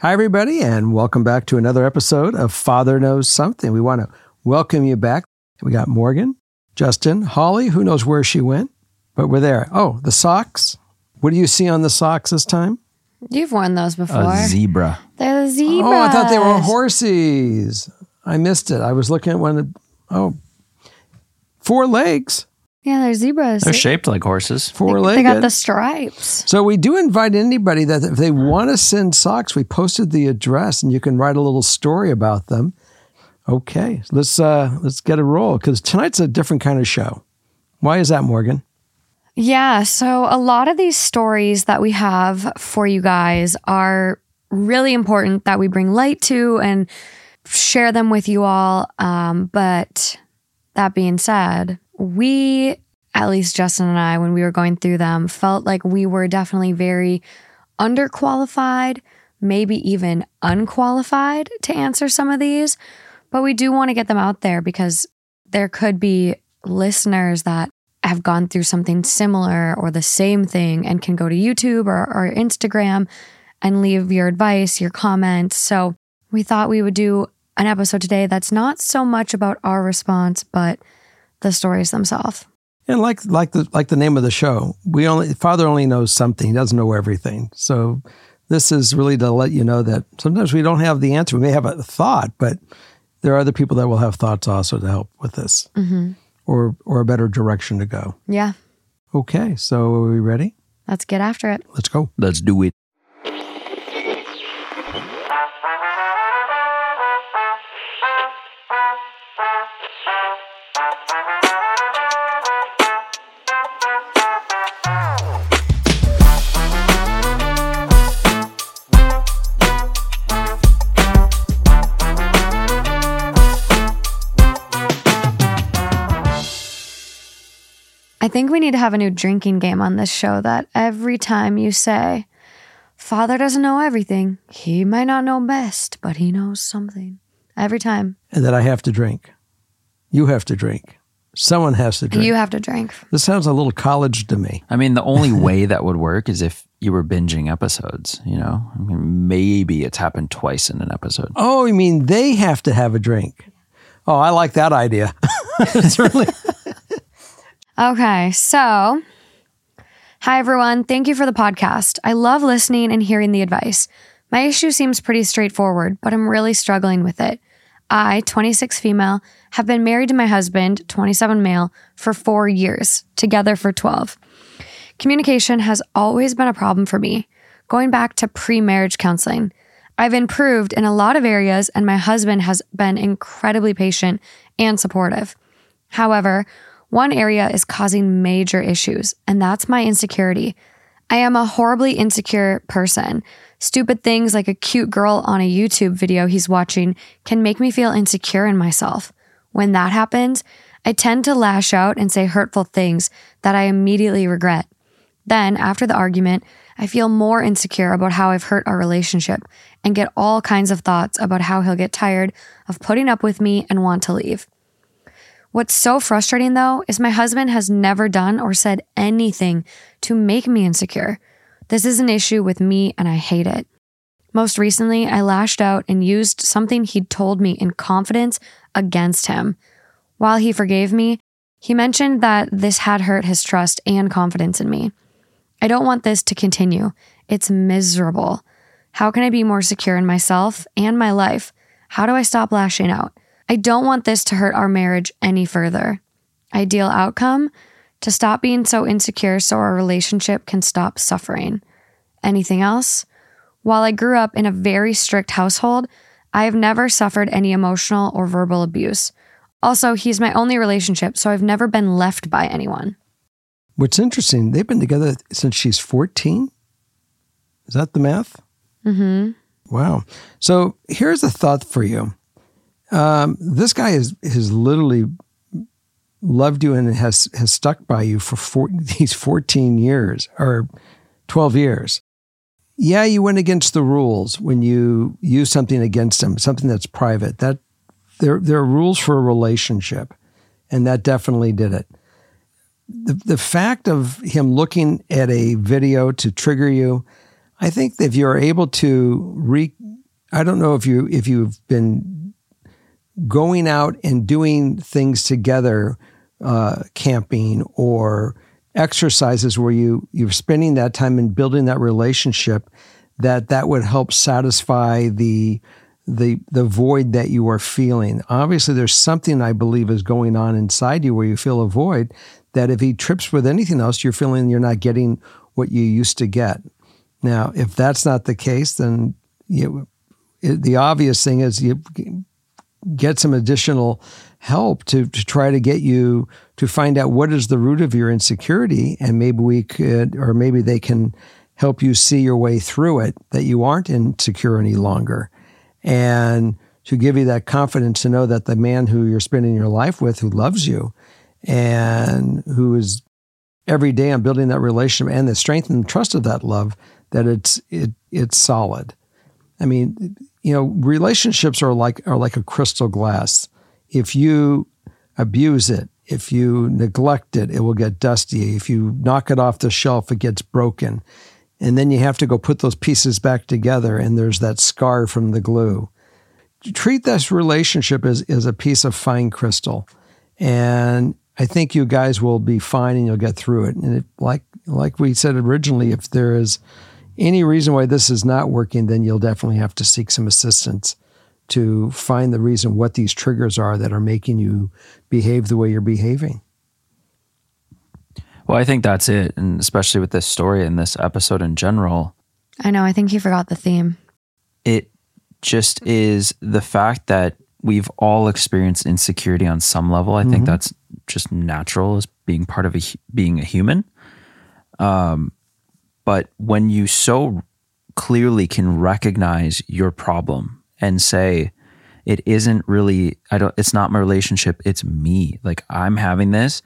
Hi, everybody, and welcome back to another episode of Father Knows Something. We want to welcome you back. We got Morgan, Justin, Holly, who knows where she went, but we're there. Oh, the socks. What do you see on the socks this time? You've worn those before. A zebra. They're the zebras. Oh, I thought they were horses. I missed it. I was looking at one. Of, Oh, four legs, Yeah, they're zebras. They're shaped like horses. four they, legs. they got the stripes. So we do invite anybody that if they want to send socks, we posted the address and you can write a little story about them. Okay, let's uh let's get a roll because tonight's a different kind of show. Why is that, Morgan? Yeah, so a lot of these stories that we have for you guys are really important that we bring light to and share them with you all. Um, but that being said, we, at least Justin and I, when we were going through them, felt like we were definitely very underqualified, maybe even unqualified to answer some of these. But we do want to get them out there because there could be listeners that have gone through something similar or the same thing and can go to YouTube or, or Instagram and leave your advice, your comments. So we thought we would do an episode today that's not so much about our response, but the stories themselves. And like like the like the name of the show, we only Father only knows something. He doesn't know everything. So this is really to let you know that sometimes we don't have the answer. We may have a thought, but there are other people that will have thoughts also to help with this, mm-hmm. or or a better direction to go. Yeah, Okay, so are we ready? let's get after it. Let's go. Let's do it. I think we need to have a new drinking game on this show that every time you say, Father doesn't know everything, he might not know best, but he knows something. Every time And that I have to drink. You have to drink. Someone has to drink. you have to drink. this sounds a little college to me. I mean, the only way that would work is if you were binging episodes, you know? I mean, maybe it's happened twice in an episode. Oh, you mean they have to have a drink? Oh, I like that idea. it's really Okay, so hi everyone. Thank you for the podcast. I love listening and hearing the advice. My issue seems pretty straightforward, but I'm really struggling with it. I, 26 female, have been married to my husband, 27 male, for four years, together for 12. Communication has always been a problem for me, going back to pre marriage counseling. I've improved in a lot of areas, and my husband has been incredibly patient and supportive. However, one area is causing major issues, and that's my insecurity. I am a horribly insecure person. Stupid things like a cute girl on a YouTube video he's watching can make me feel insecure in myself. When that happens, I tend to lash out and say hurtful things that I immediately regret. Then, after the argument, I feel more insecure about how I've hurt our relationship and get all kinds of thoughts about how he'll get tired of putting up with me and want to leave. What's so frustrating though is my husband has never done or said anything to make me insecure. This is an issue with me and I hate it. Most recently, I lashed out and used something he'd told me in confidence against him. While he forgave me, he mentioned that this had hurt his trust and confidence in me. I don't want this to continue. It's miserable. How can I be more secure in myself and my life? How do I stop lashing out? I don't want this to hurt our marriage any further. Ideal outcome to stop being so insecure so our relationship can stop suffering. Anything else? While I grew up in a very strict household, I have never suffered any emotional or verbal abuse. Also, he's my only relationship, so I've never been left by anyone. What's interesting, they've been together since she's 14. Is that the math? Mm-hmm. Wow. So here's a thought for you. Um, this guy is, has literally loved you and has, has stuck by you for four, these 14 years or 12 years. Yeah, you went against the rules when you use something against him, something that's private. That there, there are rules for a relationship, and that definitely did it. The, the fact of him looking at a video to trigger you, I think if you're able to re, I don't know if you if you've been going out and doing things together, uh, camping or exercises where you you're spending that time and building that relationship, that that would help satisfy the the the void that you are feeling. Obviously, there's something I believe is going on inside you where you feel a void. That if he trips with anything else, you're feeling you're not getting what you used to get. Now, if that's not the case, then you, it, the obvious thing is you get some additional help to, to try to get you to find out what is the root of your insecurity. And maybe we could, or maybe they can help you see your way through it, that you aren't insecure any longer. And to give you that confidence to know that the man who you're spending your life with, who loves you and who is every day on building that relationship and the strength and trust of that love, that it's it it's solid. I mean, you know, relationships are like are like a crystal glass. If you abuse it, if you neglect it, it will get dusty. If you knock it off the shelf, it gets broken. And then you have to go put those pieces back together, and there's that scar from the glue. Treat this relationship as, as a piece of fine crystal. And I think you guys will be fine and you'll get through it. And it, like like we said originally, if there is any reason why this is not working, then you'll definitely have to seek some assistance to find the reason what these triggers are that are making you behave the way you're behaving. Well, I think that's it. And especially with this story and this episode in general, I know. I think you forgot the theme. it just is the fact that we've all experienced insecurity on some level. I think that's just natural as being part of a, being a human. Um, but when you so clearly can recognize your problem and say, it isn't really, I don't, it's not my relationship, it's me. Like I'm having this.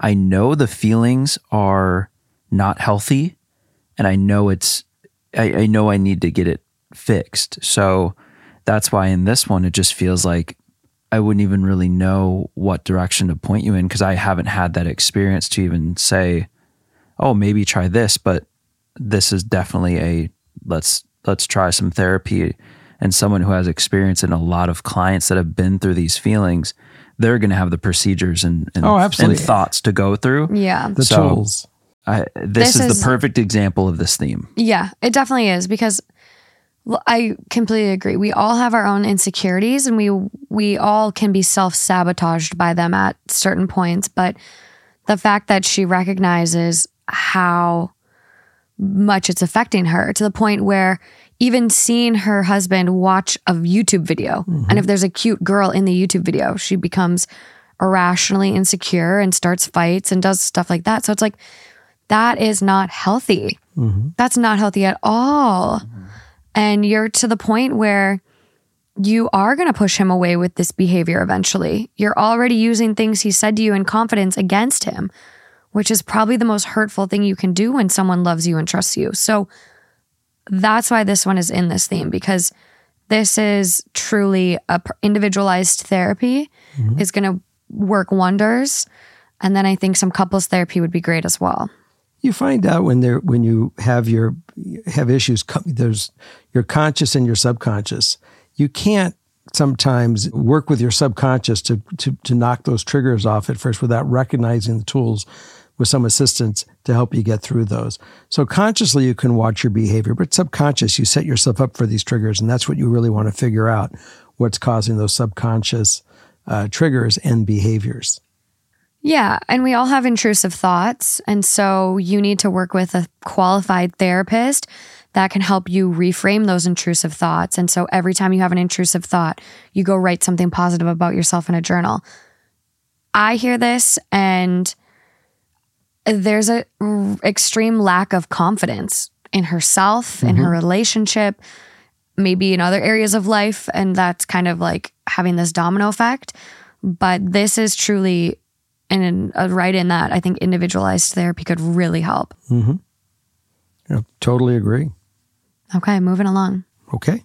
I know the feelings are not healthy and I know it's, I, I know I need to get it fixed. So that's why in this one, it just feels like I wouldn't even really know what direction to point you in because I haven't had that experience to even say, oh, maybe try this. But this is definitely a let's let's try some therapy. And someone who has experience and a lot of clients that have been through these feelings, they're going to have the procedures and and, Oh, absolutely. and thoughts to go through. Yeah. The So- tools. I, this, This is, is- the perfect example of this theme. Yeah, it definitely is because well, I completely agree. We all have our own insecurities and we we all can be self-sabotaged by them at certain points, but the fact that she recognizes how much it's affecting her to the point where even seeing her husband watch a YouTube video and mm-hmm. if there's a cute girl in the YouTube video, she becomes irrationally insecure and starts fights and does stuff like that. So it's like that is not healthy. Mm-hmm. That's not healthy at all. Mm-hmm. And you're to the point where you are going to push him away with this behavior eventually. You're already using things he said to you in confidence against him, which is probably the most hurtful thing you can do when someone loves you and trusts you. So that's why this one is in this theme because this is truly a individualized therapy mm-hmm. is going to work wonders. And then I think some couples therapy would be great as well. You find out when there when you have your have issues. There's your conscious and your subconscious. You can't sometimes work with your subconscious to to to knock those triggers off at first without recognizing the tools with some assistance to help you get through those. So consciously you can watch your behavior, but subconscious you set yourself up for these triggers, and that's what you really want to figure out what's causing those subconscious uh, triggers and behaviors. Yeah, and we all have intrusive thoughts. And so you need to work with a qualified therapist that can help you reframe those intrusive thoughts. And so every time you have an intrusive thought, you go write something positive about yourself in a journal. I hear this and there's a r- extreme lack of confidence in herself, in her relationship, maybe in other areas of life and that's kind of like having this domino effect. But this is truly and uh, right in that, I think individualized therapy could really help. Yeah, totally agree. Okay, moving along. Okay.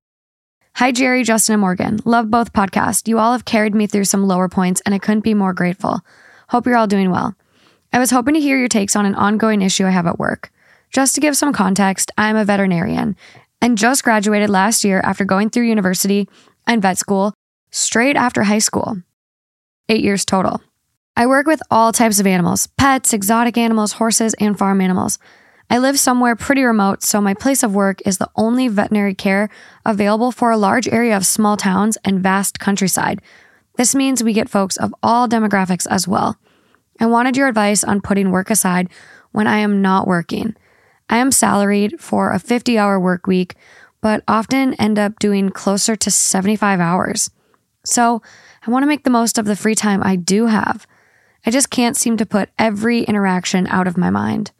Hi, Jerry, Justin, and Morgan. Love both podcasts. You all have carried me through some lower points, and I couldn't be more grateful. Hope you're all doing well. I was hoping to hear your takes on an ongoing issue I have at work. Just to give some context, I'm a veterinarian and just graduated last year after going through university and vet school straight after high school. Eight years total. I work with all types of animals pets, exotic animals, horses, and farm animals. I live somewhere pretty remote, so my place of work is the only veterinary care available for a large area of small towns and vast countryside. This means we get folks of all demographics as well. I wanted your advice on putting work aside when I am not working. I am salaried for a 50 hour work week, but often end up doing closer to 75 hours. So I want to make the most of the free time I do have. I just can't seem to put every interaction out of my mind.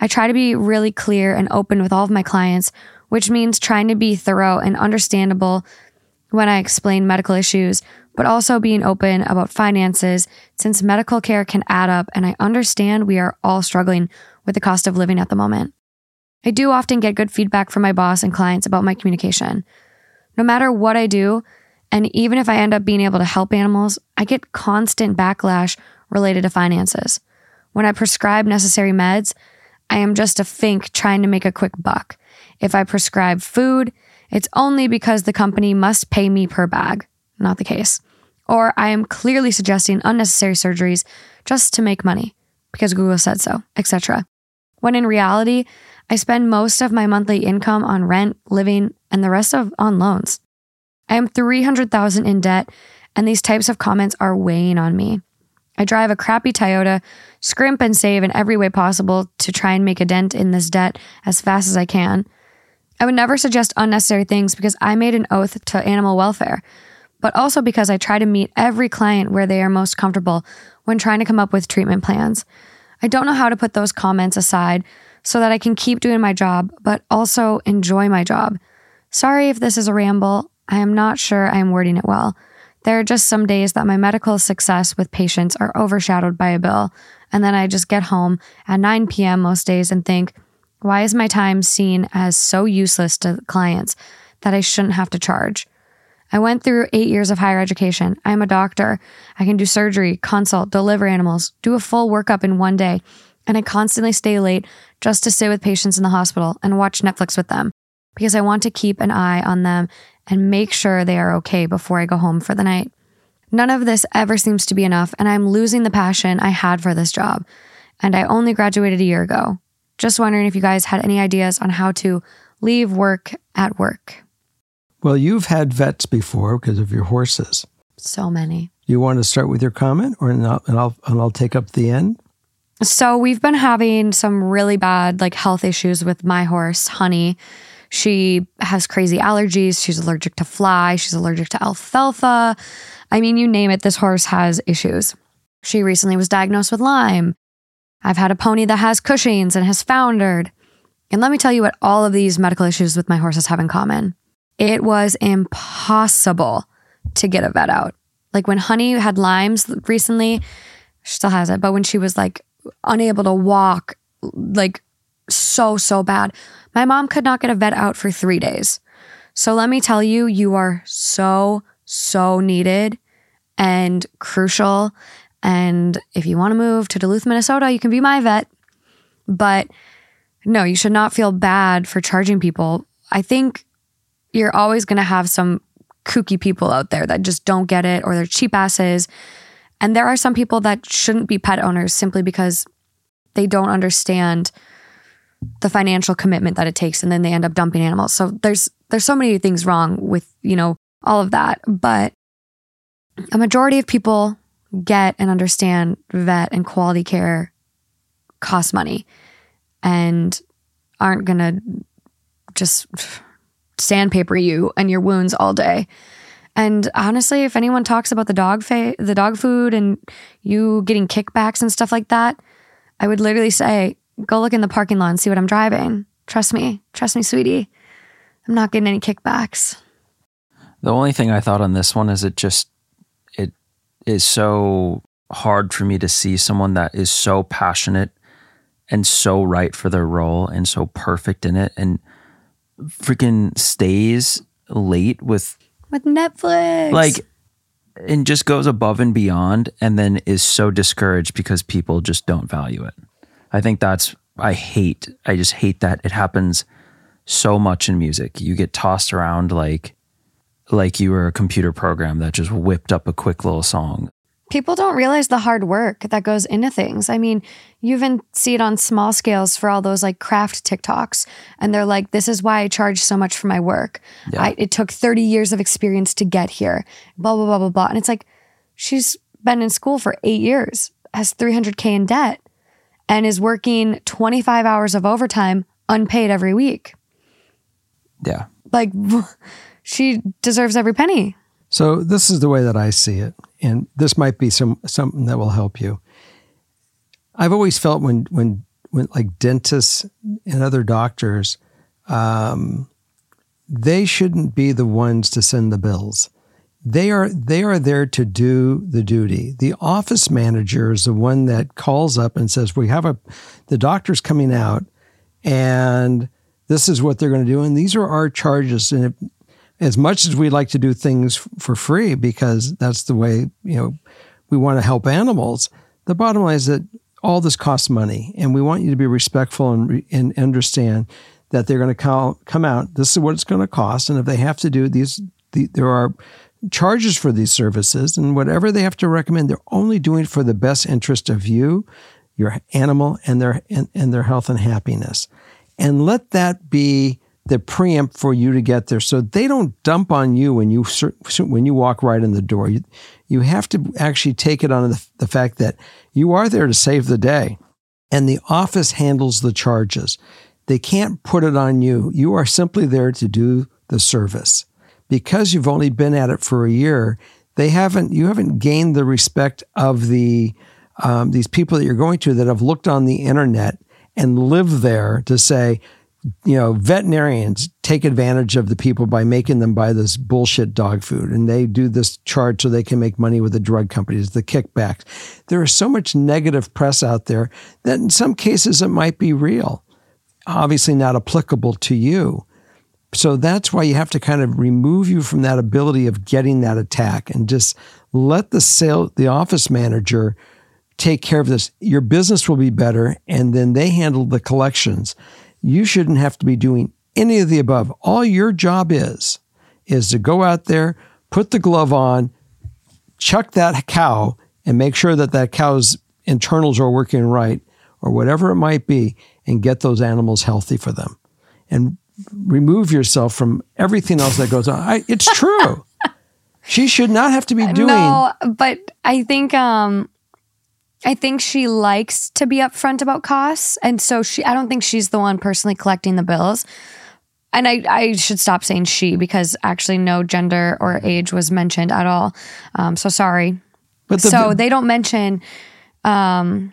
I try to be really clear and open with all of my clients, which means trying to be thorough and understandable when I explain medical issues, but also being open about finances since medical care can add up and I understand we are all struggling with the cost of living at the moment. I do often get good feedback from my boss and clients about my communication. No matter what I do, and even if I end up being able to help animals, I get constant backlash related to finances. When I prescribe necessary meds, I am just a fink trying to make a quick buck. If I prescribe food, it's only because the company must pay me per bag. Not the case. Or I am clearly suggesting unnecessary surgeries just to make money because Google said so, etc. When in reality, I spend most of my monthly income on rent, living, and the rest of on loans. I am 300,000 in debt and these types of comments are weighing on me. I drive a crappy Toyota, scrimp and save in every way possible to try and make a dent in this debt as fast as I can. I would never suggest unnecessary things because I made an oath to animal welfare, but also because I try to meet every client where they are most comfortable when trying to come up with treatment plans. I don't know how to put those comments aside so that I can keep doing my job, but also enjoy my job. Sorry if this is a ramble. I am not sure I am wording it well. There are just some days that my medical success with patients are overshadowed by a bill, and then I just get home at 9 p.m. most days and think, why is my time seen as so useless to clients that I shouldn't have to charge? I went through eight years of higher education. I am a doctor. I can do surgery, consult, deliver animals, do a full workup in one day, and I constantly stay late just to sit with patients in the hospital and watch Netflix with them because I want to keep an eye on them and make sure they are okay before I go home for the night. None of this ever seems to be enough, and I'm losing the passion I had for this job. And I only graduated a year ago. Just wondering if you guys had any ideas on how to leave work at work. Well, you've had vets before because of your horses. So many. You want to start with your comment, or and I'll, and I'll, and I'll take up the end? So we've been having some really bad like health issues with my horse, Honey. She has crazy allergies. She's allergic to fly. She's allergic to alfalfa. I mean, you name it, this horse has issues. She recently was diagnosed with Lyme. I've had a pony that has Cushing's and has foundered. And let me tell you what all of these medical issues with my horses have in common. It was impossible to get a vet out. Like when Honey had Lyme's recently, she still has it, but when she was like unable to walk, like so, so bad, my mom could not get a vet out for three days. So let me tell you, you are so, so needed and crucial. And if you want to move to Duluth, Minnesota, you can be my vet. But no, you should not feel bad for charging people. I think you're always going to have some kooky people out there that just don't get it or they're cheap asses. And there are some people that shouldn't be pet owners simply because they don't understand the financial commitment that it takes and then they end up dumping animals. So there's there's so many things wrong with, you know, all of that, but a majority of people get and understand vet and quality care costs money and aren't going to just sandpaper you and your wounds all day. And honestly, if anyone talks about the dog fa- the dog food and you getting kickbacks and stuff like that, I would literally say, go look in the parking lot and see what I'm driving. Trust me. Trust me, sweetie. I'm not getting any kickbacks. The only thing I thought on this one is it just it is so hard for me to see someone that is so passionate and so right for their role and so perfect in it and freaking stays late with with Netflix. like and just goes above and beyond and then is so discouraged because people just don't value it. I think that's I hate I just hate that it happens so much in music. You get tossed around like like you were a computer program that just whipped up a quick little song. people don't realize the hard work that goes into things. I mean, you even see it on small scales for all those like craft TikToks, and they're like, "This is why I charge so much for my work. Yeah. I, it took 30 years of experience to get here." Blah blah blah blah blah. And it's like, she's been in school for eight years, has 300k in debt, and is working 25 hours of overtime unpaid every week. Yeah. Like, she deserves every penny. So this is the way that I see it, and this might be some something that will help you. I've always felt when when when like dentists and other doctors, um, they shouldn't be the ones to send the bills. They are they are there to do the duty. The office manager is the one that calls up and says, "We have a the doctor's coming out, and this is what they're going to do, and these are our charges." And as much as we like to do things for free because that's the way you know we want to help animals, the bottom line is that all this costs money, and we want you to be respectful and, and understand that they're going to call, come out. This is what it's going to cost, and if they have to do these, the, there are charges for these services, and whatever they have to recommend, they're only doing it for the best interest of you, your animal, and their and, and their health and happiness, and let that be the preempt for you to get there, so they don't dump on you when you when you walk right in the door. You, you have to actually take it on the, the fact that you are there to save the day, and the office handles the charges. They can't put it on you. You are simply there to do the service. Because you've only been at it for a year, they haven't you haven't gained the respect of the um, these people that you're going to that have looked on the internet and live there to say, you know, veterinarians take advantage of the people by making them buy this bullshit dog food. And they do this charge so they can make money with the drug companies, the kickbacks. There is so much negative press out there that in some cases it might be real, obviously not applicable to you. So that's why you have to kind of remove you from that ability of getting that attack and just let the sale, the office manager take care of this. Your business will be better, and then they handle the collections. You shouldn't have to be doing any of the above. All your job is is to go out there, put the glove on, chuck that cow, and make sure that that cow's internals are working right, or whatever it might be, and get those animals healthy for them, and remove yourself from everything else that goes on. I, it's true. she should not have to be doing. No, but I think um I think she likes to be upfront about costs. And so she, I don't think she's the one personally collecting the bills. And I, I should stop saying she because actually no gender or age was mentioned at all. Um, so sorry. But the, so they don't mention um,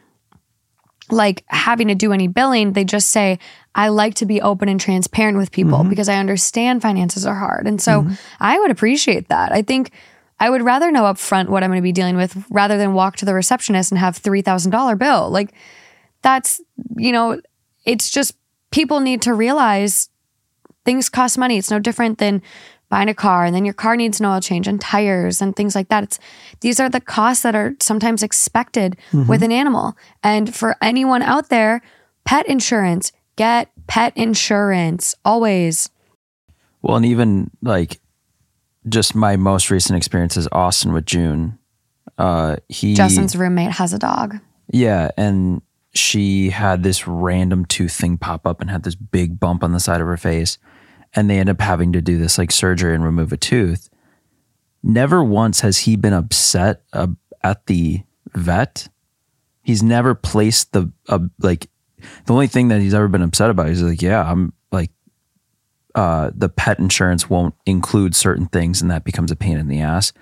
like having to do any billing. They just say, I like to be open and transparent with people mm-hmm. because I understand finances are hard. And so mm-hmm. I would appreciate that. I think I would rather know upfront what I'm going to be dealing with rather than walk to the receptionist and have $3,000 bill. Like that's, you know, it's just people need to realize things cost money. It's no different than buying a car and then your car needs an oil change and tires and things like that. It's these are the costs that are sometimes expected mm-hmm. with an animal. And for anyone out there, pet insurance, get pet insurance always. Well, and even like just my most recent experience is Austin with June. Uh, he Justin's roommate has a dog. Yeah, and she had this random tooth thing pop up and had this big bump on the side of her face. And they end up having to do this like surgery and remove a tooth. Never once has he been upset uh, at the vet. He's never placed the uh, like the only thing that he's ever been upset about is like, yeah, I'm like uh, the pet insurance won't include certain things and that becomes a pain in the ass.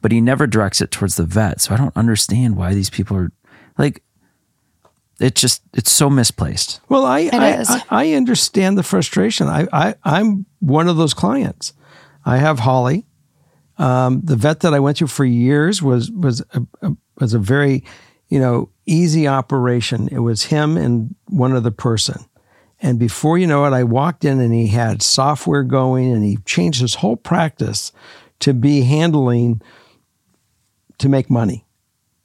But he never directs it towards the vet. So I don't understand why these people are like it just it's so misplaced. Well, I I. I I understand the frustration. I, I I'm one of those clients. I have Holly. Um, the vet that I went to for years was was a, a, was a very, you know, easy operation. It was him and one other person. And before you know it, I walked in and he had software going and he changed his whole practice to be handling to make money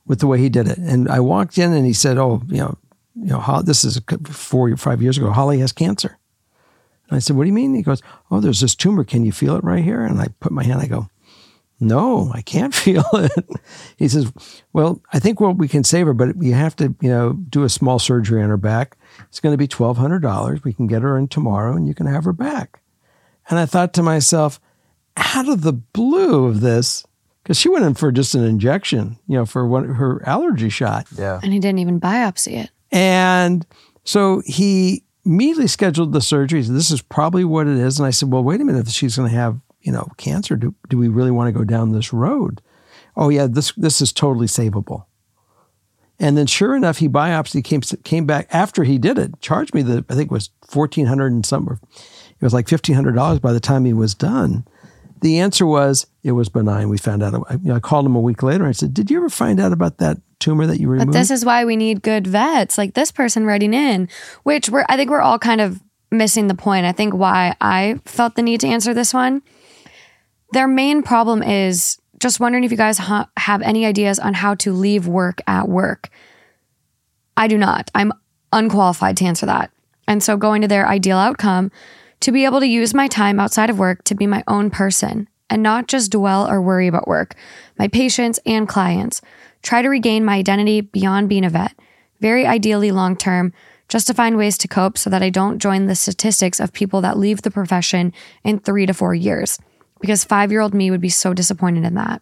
with the way he did it. And I walked in and he said, "Oh, you know, you know, this is four or five years ago. Holly has cancer." And I said, "What do you mean?" He goes, "Oh, there's this tumor. Can you feel it right here?" And I put my hand. I go, "No, I can't feel it." he says, "Well, I think what we can save her, but you have to, you know, do a small surgery on her back. It's going to be twelve hundred dollars. We can get her in tomorrow, and you can have her back." And I thought to myself, out of the blue of this, because she went in for just an injection, you know, for one, her allergy shot. Yeah. And he didn't even biopsy it. And so he immediately scheduled the surgery. He said, This is probably what it is. And I said, Well, wait a minute. If she's going to have, you know, cancer, do, do we really want to go down this road? Oh, yeah, this, this is totally savable. And then sure enough, he biopsied, came, came back after he did it, charged me the, I think it was 1400 and something. It was like $1,500 by the time he was done. The answer was it was benign. We found out. I, you know, I called him a week later. And I said, "Did you ever find out about that tumor that you removed?" But this is why we need good vets like this person writing in, which we're I think we're all kind of missing the point. I think why I felt the need to answer this one. Their main problem is just wondering if you guys ha- have any ideas on how to leave work at work. I do not. I'm unqualified to answer that. And so going to their ideal outcome to be able to use my time outside of work to be my own person and not just dwell or worry about work, my patients and clients. Try to regain my identity beyond being a vet, very ideally long term, just to find ways to cope so that I don't join the statistics of people that leave the profession in three to four years, because five year old me would be so disappointed in that.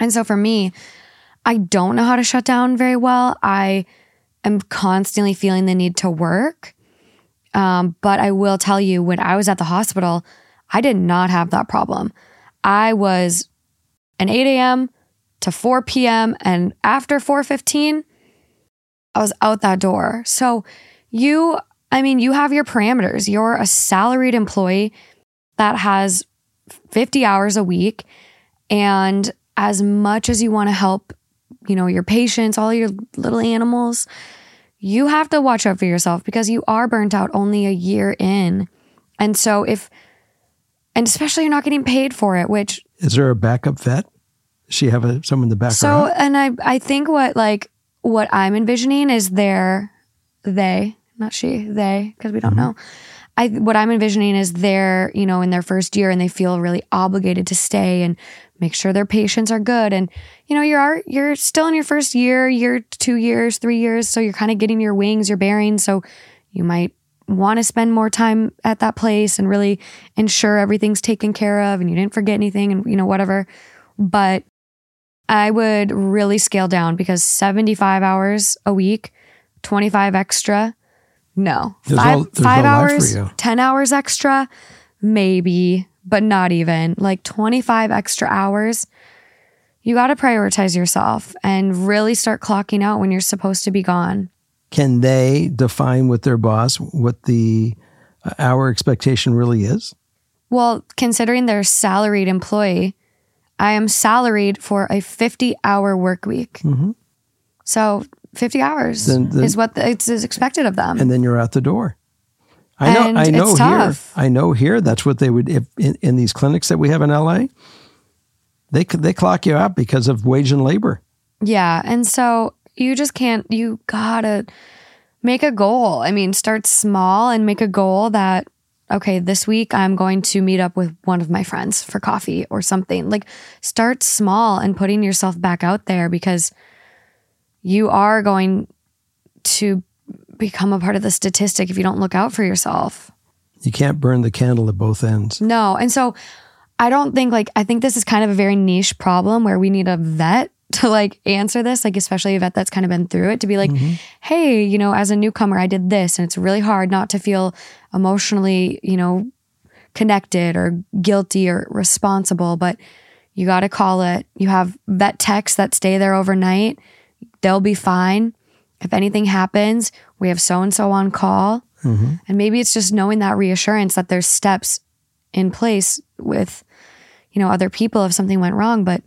And so for me, I don't know how to shut down very well. I am constantly feeling the need to work. Um, but I will tell you, when I was at the hospital, I did not have that problem. I was an 8 a.m. to 4 p.m. and after 4:15, I was out that door. So you, I mean, you have your parameters. You're a salaried employee that has 50 hours a week, and as much as you want to help, you know, your patients, all your little animals, you have to watch out for yourself because you are burnt out only a year in. And so if and especially you're not getting paid for it, which Is there a backup vet? Does she have a, someone to back so her up? and I I think what like what I'm envisioning is their they, not she, they, because we don't mm-hmm. know. I what I'm envisioning is they're, you know, in their first year and they feel really obligated to stay and make sure their patients are good. And, you know, you're you're still in your first year, year two years, three years. So you're kind of getting your wings, your bearings. So you might want to spend more time at that place and really ensure everything's taken care of and you didn't forget anything and you know, whatever. But I would really scale down because 75 hours a week, 25 extra. No. There's five no- five no hours, you. 10 hours extra, maybe, but not even. Like 25 extra hours. You got to prioritize yourself and really start clocking out when you're supposed to be gone. Can they define with their boss what the uh, hour expectation really is? Well, considering they're a salaried employee, I am salaried for a 50 hour work week. So 50 hours. Then- then- is what the, it's is expected of them. and then you're out the door. I know. And I know here. tough. I know here. That's what they would if in, in these clinics that we have in LA. They they clock you out because of wage and labor. yeah. And so you just can't, you gotta make a goal. I mean, start small and make a goal that, okay, this week I'm going to meet up with one of my friends for coffee or something. Like start small and putting yourself back out there because you are going to become a part of the statistic if you don't look out for yourself. You can't burn the candle at both ends. No. And so I don't think like I think this is kind of a very niche problem where we need a vet to like answer this, like especially a vet that's kind of been through it to be like, mm-hmm. hey, you know, as a newcomer, I did this and it's really hard not to feel emotionally, you know, connected or guilty or responsible, but you got to call it. You have vet techs that stay there overnight. They'll be fine. If anything happens, we have so and so on call. Mm-hmm. And maybe it's just knowing that reassurance that there's steps in place with, you know, other people if something went wrong. But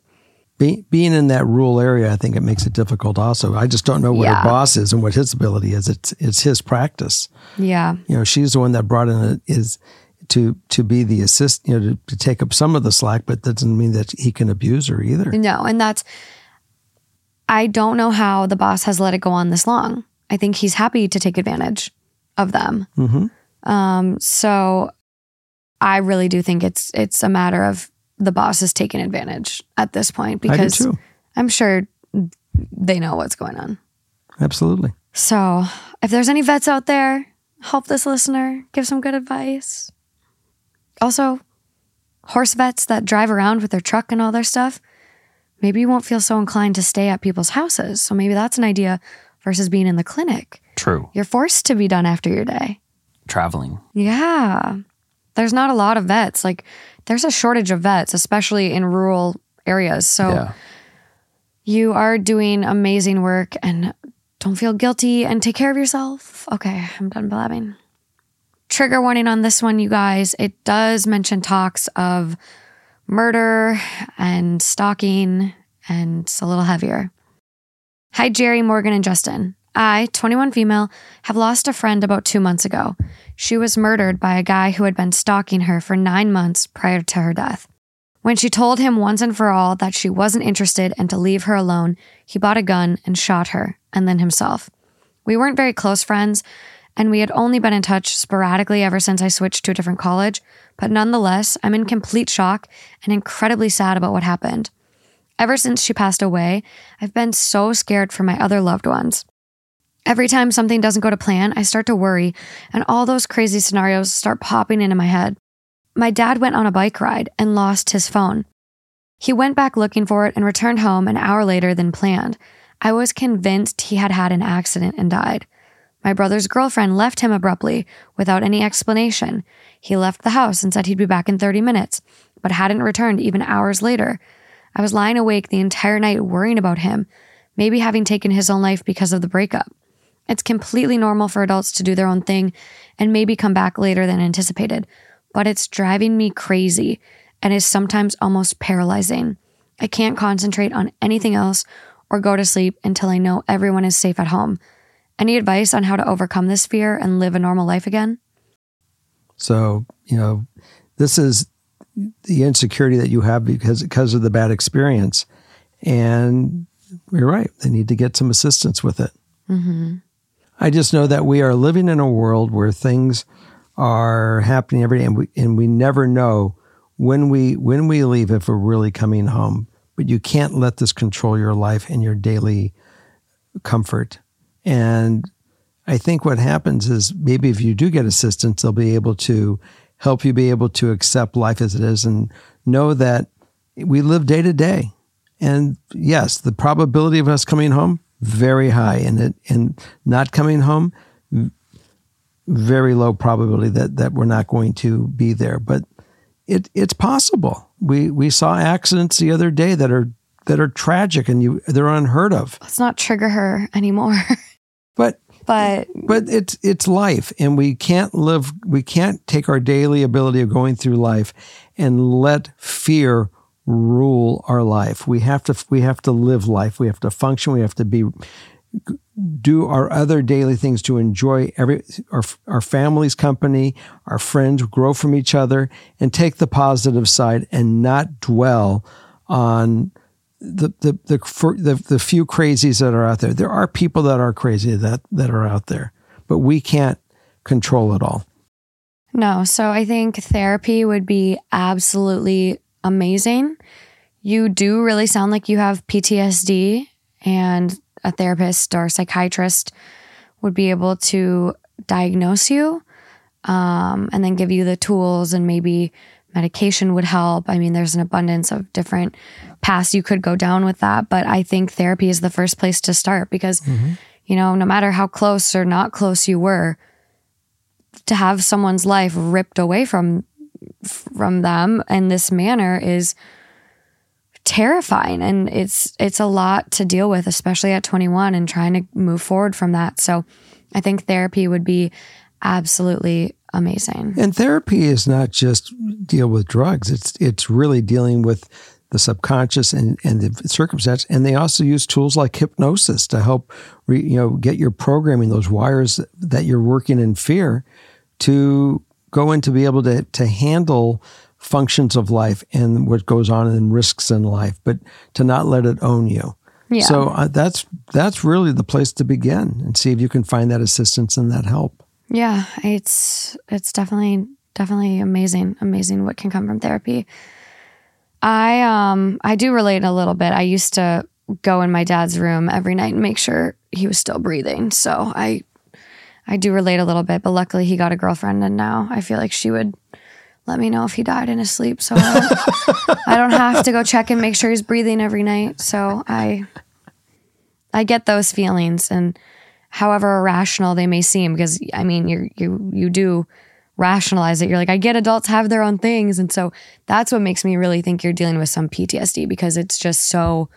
Be, being in that rural area, I think it makes it difficult. Also, I just don't know what Yeah. her boss is and what his ability is. It's it's his practice. yeah, You know, she's the one that brought in is to to be the assist. You know, to, to take up some of the slack, but that doesn't mean that he can abuse her either. no. And that's, I don't know how the boss has let it go on this long. I think he's happy to take advantage of them. Um, so I really do think it's it's a matter of the boss is taking advantage at this point because. I'm sure they know what's going on. Absolutely. So, if there's any vets out there, help this listener, give some good advice. Also, horse vets that drive around with their truck and all their stuff, maybe you won't feel so inclined to stay at people's houses. So, maybe that's an idea versus being in the clinic. True. You're forced to be done after your day. Traveling. Yeah. There's not a lot of vets. Like, there's a shortage of vets, especially in rural areas. So, Yeah. you are doing amazing work and don't feel guilty and take care of yourself. Okay, I'm done blabbing. Trigger warning on this one, you guys. It does mention talks of murder and stalking, and it's a little heavier. Hi, Jerry, Morgan, and Justin. I, 21 female, have lost a friend about two months ago. She was murdered by a guy who had been stalking her for nine months prior to her death. When she told him once and for all that she wasn't interested and to leave her alone, he bought a gun and shot her, and then himself. We weren't very close friends, and we had only been in touch sporadically ever since I switched to a different college, but nonetheless, I'm in complete shock and incredibly sad about what happened. Ever since she passed away, I've been so scared for my other loved ones. Every time something doesn't go to plan, I start to worry, and all those crazy scenarios start popping into my head. My dad went on a bike ride and lost his phone. He went back looking for it and returned home an hour later than planned. I was convinced he had had an accident and died. My brother's girlfriend left him abruptly without any explanation. He left the house and said he'd be back in 30 minutes, but hadn't returned even hours later. I was lying awake the entire night worrying about him, maybe having taken his own life because of the breakup. It's completely normal for adults to do their own thing and maybe come back later than anticipated, but it's driving me crazy and is sometimes almost paralyzing. I can't concentrate on anything else or go to sleep until I know everyone is safe at home. Any advice on how to overcome this fear and live a normal life again? So, you know, this is the insecurity that you have because because of the bad experience. And you're right. They need to get some assistance with it. Mm-hmm. I just know that we are living in a world where things are happening every day, and we, and we never know when we when we leave if we're really coming home. But you can't let this control your life and your daily comfort. And I think what happens is maybe if you do get assistance, they'll be able to help you be able to accept life as it is and know that we live day to day. And yes, the probability of us coming home very high, and it and not coming home very low probability that that we're not going to be there. But it it's possible. We we saw accidents the other day that are that are tragic and you they're unheard of. Let's not trigger her anymore. But but but it's it's life and we can't live we can't take our daily ability of going through life and let fear rule our life. We have to we have to live life. We have to function. We have to be do our other daily things to enjoy every our our family's company, our friends, grow from each other, and take the positive side and not dwell on the the the for, the, the few crazies that are out there. There are people that are crazy that that are out there, but we can't control it all. No, so I think therapy would be absolutely amazing. You do really sound like you have PTSD, and a therapist or psychiatrist would be able to diagnose you um, and then give you the tools, and maybe medication would help. I mean, there's an abundance of different paths you could go down with that, but I think therapy is the first place to start because, mm-hmm. you know, no matter how close or not close you were, to have someone's life ripped away from from them in this manner is terrifying and it's it's a lot to deal with especially at 21 and trying to move forward from that so i think therapy would be absolutely amazing and therapy is not just deal with drugs it's it's really dealing with the subconscious and, and the circumstance and they also use tools like hypnosis to help re, you know get your programming those wires that you're working in fear to go in to be able to to handle functions of life and what goes on and risks in life, but to not let it own you. Yeah. So uh, that's that's really the place to begin and see if you can find that assistance and that help. Yeah, it's it's definitely definitely amazing, amazing what can come from therapy. I um I do relate a little bit. I used to go in my dad's room every night and make sure he was still breathing. So I I do relate a little bit, but luckily he got a girlfriend and now I feel like she would let me know if he died in his sleep so I don't, I don't have to go check and make sure he's breathing every night. So I I get those feelings and however irrational they may seem because I mean you you you do rationalize it. You're like I get adults have their own things and so that's what makes me really think you're dealing with some PTSD because it's just so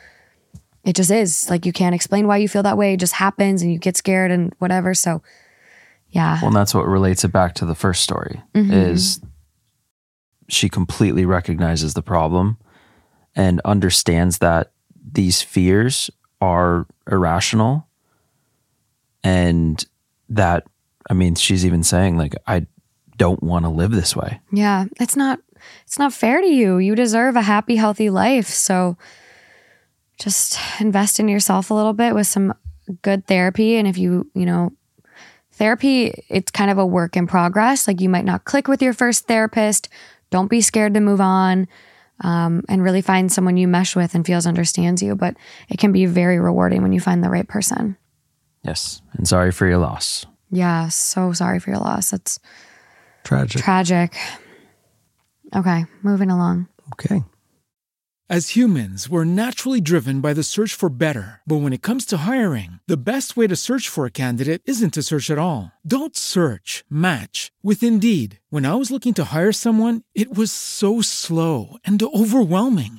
it just is. Like you can't explain why you feel that way. It just happens and you get scared and whatever. So yeah. Well, and that's what relates it back to the first story mm-hmm. is she completely recognizes the problem and understands that these fears are irrational and that I mean she's even saying like I don't want to live this way. Yeah, it's not it's not fair to you. You deserve a happy healthy life. So just invest in yourself a little bit with some good therapy and if you, you know, therapy it's kind of a work in progress. Like you might not click with your first therapist don't be scared to move on um, and really find someone you mesh with and feels understands you. But it can be very rewarding when you find the right person. Yes. And sorry for your loss. Yeah. So sorry for your loss. That's tragic. Tragic. Okay. Moving along. Okay. As humans, we're naturally driven by the search for better. But when it comes to hiring, the best way to search for a candidate isn't to search at all. Don't search, match with Indeed. When I was looking to hire someone, it was so slow and overwhelming.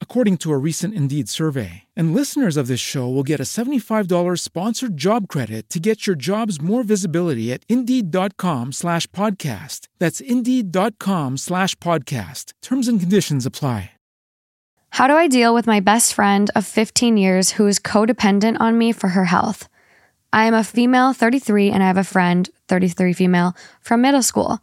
according to a recent Indeed survey. And listeners of this show will get a $75 sponsored job credit to get your jobs more visibility at Indeed.com slash podcast. That's Indeed.com slash podcast. Terms and conditions apply. How do I deal with my best friend of 15 years who is codependent on me for her health? I am a female, 33, and I have a friend, 33 female, from middle school.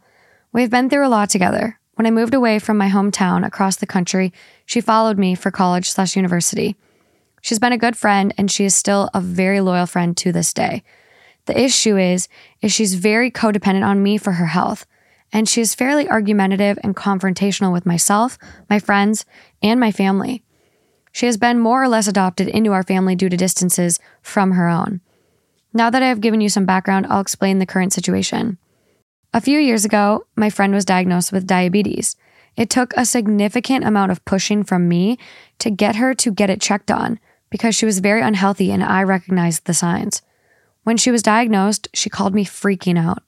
We've been through a lot together. When I moved away from my hometown across the country, she followed me for college slash university. She's been a good friend and she is still a very loyal friend to this day. The issue is is she's very codependent on me for her health, and she is fairly argumentative and confrontational with myself, my friends, and my family. She has been more or less adopted into our family due to distances from her own. Now that I have given you some background, I'll explain the current situation. A few years ago, my friend was diagnosed with diabetes. It took a significant amount of pushing from me to get her to get it checked on because she was very unhealthy and I recognized the signs. When she was diagnosed, she called me freaking out.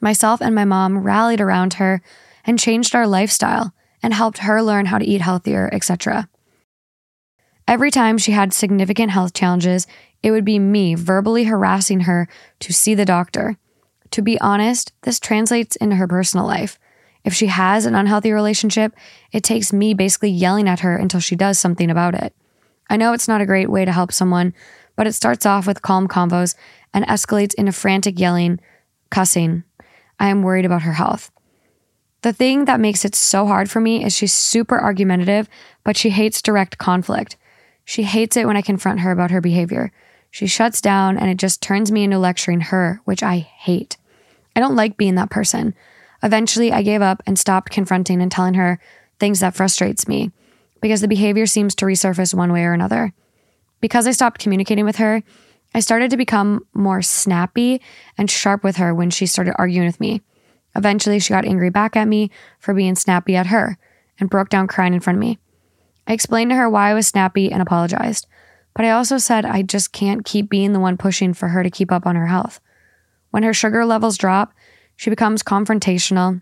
Myself and my mom rallied around her and changed our lifestyle and helped her learn how to eat healthier, etc. Every time she had significant health challenges, it would be me verbally harassing her to see the doctor. To be honest, this translates into her personal life. If she has an unhealthy relationship, it takes me basically yelling at her until she does something about it. I know it's not a great way to help someone, but it starts off with calm convos and escalates into frantic yelling, cussing. I am worried about her health. The thing that makes it so hard for me is she's super argumentative, but she hates direct conflict. She hates it when I confront her about her behavior. She shuts down and it just turns me into lecturing her, which I hate. I don't like being that person. Eventually, I gave up and stopped confronting and telling her things that frustrates me because the behavior seems to resurface one way or another. Because I stopped communicating with her, I started to become more snappy and sharp with her when she started arguing with me. Eventually, she got angry back at me for being snappy at her and broke down crying in front of me. I explained to her why I was snappy and apologized, but I also said I just can't keep being the one pushing for her to keep up on her health. When her sugar levels drop, she becomes confrontational,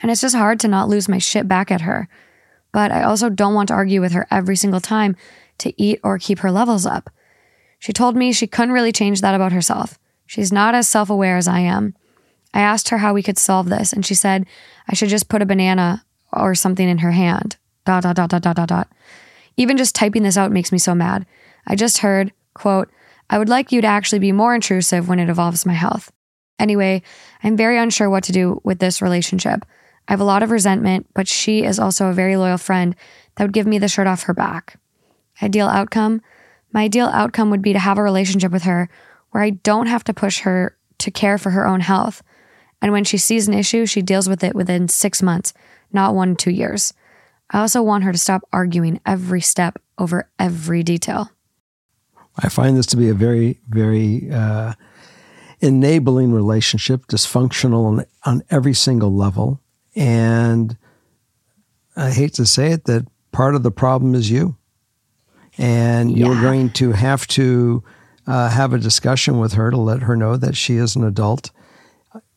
and it's just hard to not lose my shit back at her. But I also don't want to argue with her every single time to eat or keep her levels up. She told me she couldn't really change that about herself. She's not as self aware as I am. I asked her how we could solve this, and she said I should just put a banana or something in her hand. Dot, dot, dot, dot, dot, dot, dot. Even just typing this out makes me so mad. I just heard, quote, I would like you to actually be more intrusive when it involves my health. Anyway, I'm very unsure what to do with this relationship. I have a lot of resentment, but she is also a very loyal friend that would give me the shirt off her back. Ideal outcome? My ideal outcome would be to have a relationship with her where I don't have to push her to care for her own health. And when she sees an issue, she deals with it within six months, not one, two years. I also want her to stop arguing every step over every detail. I find this to be a very, very uh, enabling relationship, dysfunctional on, on every single level. And I hate to say it, that part of the problem is you and yeah. you're going to have to uh, have a discussion with her to let her know that she is an adult.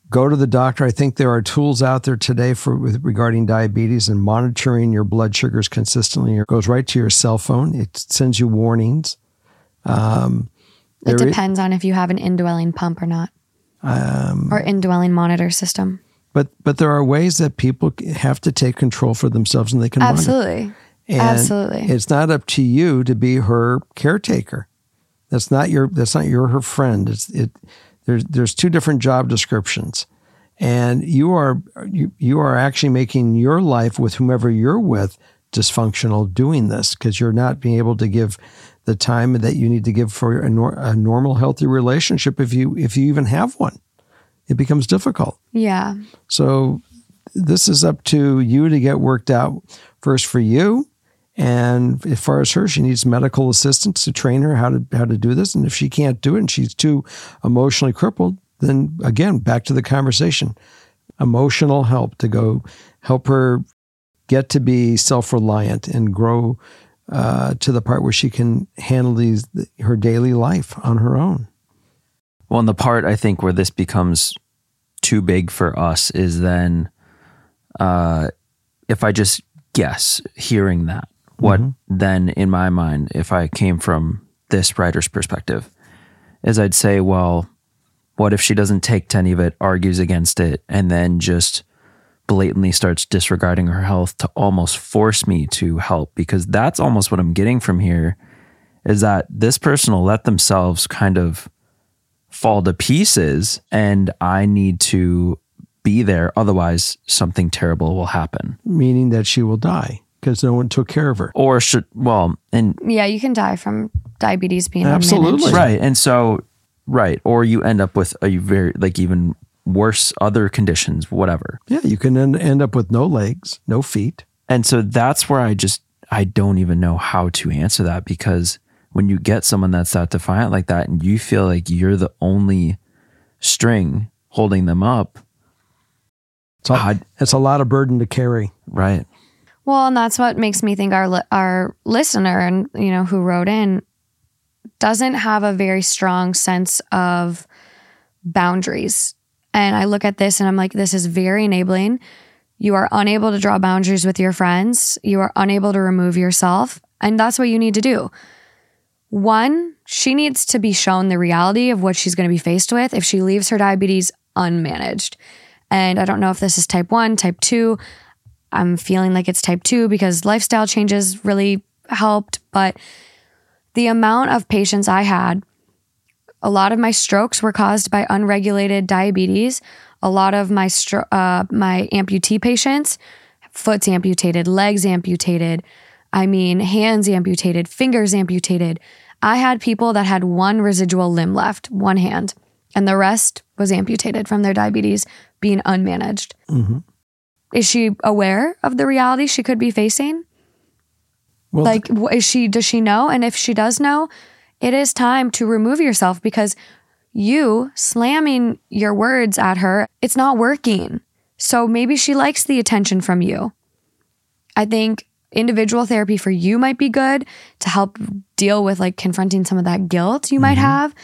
Go to the doctor. I think there are tools out there today for with, regarding diabetes and monitoring your blood sugars consistently. It goes right to your cell phone. It sends you warnings. Um, it depends on if you have an indwelling pump or not, um, or indwelling monitor system. But but there are ways that people have to take control for themselves, and they can absolutely. And Absolutely. It's not up to you to be her caretaker. That's not your that's not your her friend. It's it there's there's two different job descriptions. And you are you, you are actually making your life with whomever you're with dysfunctional doing this because you're not being able to give the time that you need to give for a, nor, a normal healthy relationship if you if you even have one it becomes difficult yeah so this is up to you to get worked out first for you and as far as her, she needs medical assistance to train her how to how to do this. And if she can't do it and she's too emotionally crippled, then again, back to the conversation. Emotional help to go help her get to be self-reliant and grow uh, to the part where she can handle these her daily life on her own. Well, and the part I think where this becomes too big for us is then uh, if I just guess hearing that what mm-hmm. then, in my mind, if I came from this writer's perspective, is I'd say, well, what if she doesn't take to any of it, argues against it, and then just blatantly starts disregarding her health to almost force me to help? Because that's almost what I'm getting from here is that this person will let themselves kind of fall to pieces, and I need to be there. Otherwise, something terrible will happen. Meaning that she will die because no one took care of her. or should well and Yeah, you can die from diabetes being Absolutely. unmanaged. right and so right or you end up with a very like even worse other conditions whatever Yeah, you can end, end up with no legs, no feet. and so that's where i just i don't even know how to answer that because when you get someone that's that defiant like that and you feel like you're the only string holding them up It's a, it's a lot of burden to carry. right Well, and that's what makes me think our our listener and you know who wrote in doesn't have a very strong sense of boundaries. And I look at this and I'm like this is very enabling. You are unable to draw boundaries with your friends. You are unable to remove yourself, and that's what you need to do. One, she needs to be shown the reality of what she's going to be faced with if she leaves her diabetes unmanaged. And I don't know if this is type 1, type 2. I'm feeling like it's type 2 because lifestyle changes really helped, but the amount of patients I had, a lot of my strokes were caused by unregulated diabetes. A lot of my stro- uh, my amputee patients, foot's amputated, legs amputated. I mean, hands amputated, fingers amputated. I had people that had one residual limb left, one hand, and the rest was amputated from their diabetes being unmanaged. Is she aware of the reality she could be facing? Well, like is she does she know and if she does know it is time to remove yourself because you slamming your words at her it's not working. So maybe she likes the attention from you. I think individual therapy for you might be good to help deal with like confronting some of that guilt you might mm-hmm. have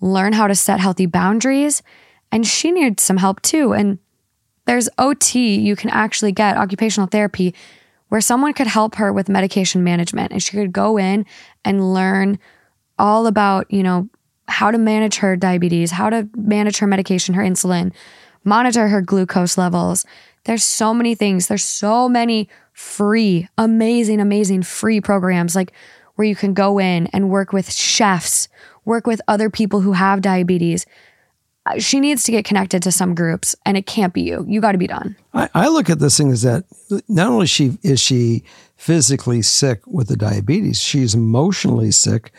learn how to set healthy boundaries and she needs some help too. And there's ot you can actually get occupational therapy where someone could help her with medication management and she could go in and learn all about, you know, how to manage her diabetes, how to manage her medication, her insulin, monitor her glucose levels. There's so many things. There's so many free, amazing, amazing free programs like where you can go in and work with chefs, work with other people who have diabetes. Uh, She needs to get connected to some groups and it can't be you. You got to be done. I, I look at this thing as that not only she is she physically sick with the diabetes, she's emotionally sick,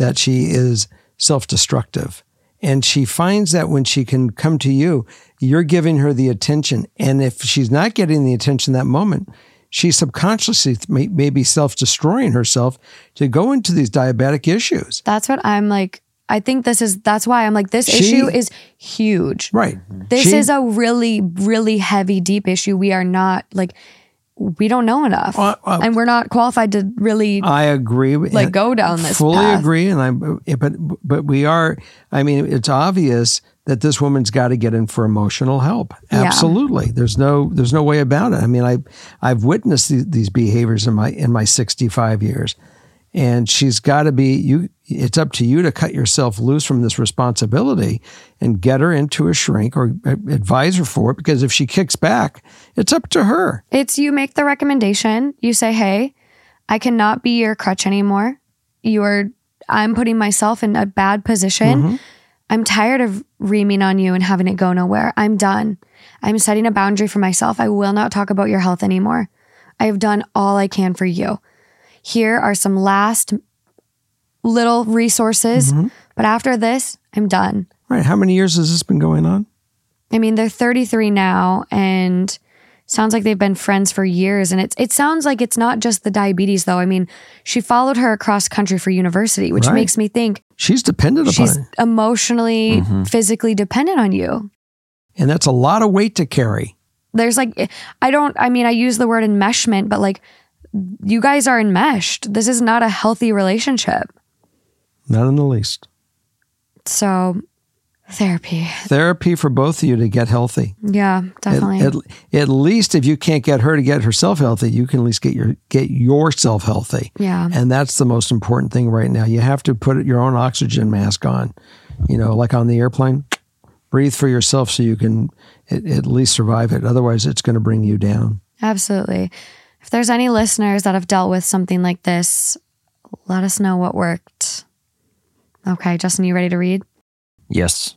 that she is self-destructive. And she finds that when she can come to you, you're giving her the attention. And if she's not getting the attention that moment, she subconsciously may, may be self-destroying herself to go into these diabetic issues. That's what I'm like. I think this is that's why I'm like this She- issue is huge. Right. This She- is a really really heavy deep issue. We are not like we don't know enough. Uh, uh, and we're not qualified to really I agree. with- Like, go down this Fully path. agree, and I. But but we are. I mean, it's obvious that this woman's got to get in for emotional help. Yeah. Absolutely. There's no there's no way about it. I mean, I I've witnessed these, these behaviors in my in my 65 years, and she's got to be you. It's up to you to cut yourself loose from this responsibility and get her into a shrink or advise her for it. Because if she kicks back, it's up to her. it's you make the recommendation. You say, "Hey, I cannot be your crutch anymore. You are I'm putting myself in a bad position. Mm-hmm. I'm tired of reaming on you and having it go nowhere. I'm done. I'm setting a boundary for myself. I will not talk about your health anymore. I have done all I can for you. Here are some last little resources, mm-hmm. but after this, I'm done. Right? How many years has this been going on? I mean, they're 33 now and sounds like they've been friends for years and it's it sounds like it's not just the diabetes though. I mean, she followed her across country for university, which Right. makes me think She's dependent upon you. she's it. emotionally, mm-hmm. physically dependent on you. And that's a lot of weight to carry. There's like I don't I mean, I use the word enmeshment, but like you guys are enmeshed. This is not a healthy relationship. Not in the least. So, therapy. Therapy for both of you to get healthy. Yeah, At, definitely. at, at least if you can't get her to get herself healthy, you can at least get your get yourself healthy. Yeah. And that's the most important thing right now. You have to put your own oxygen mask on. You know, like on the airplane, breathe for yourself so you can at, at least survive it. Otherwise, it's going to bring you down. Absolutely. If there's any listeners that have dealt with something like this, let us know what worked. Okay, Justin, you ready to read? yes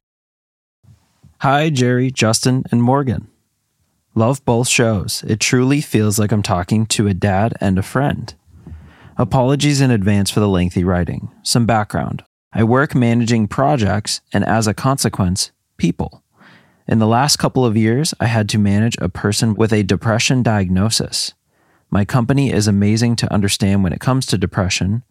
Hi, Jerry, Justin, and Morgan. Love both shows. It truly feels like I'm talking to a dad and a friend. Apologies in advance for the lengthy writing. Some background. I work managing projects and, as a consequence, people. In the last couple of years, I had to manage a person with a depression diagnosis. My company is amazing to understand when it comes to depression.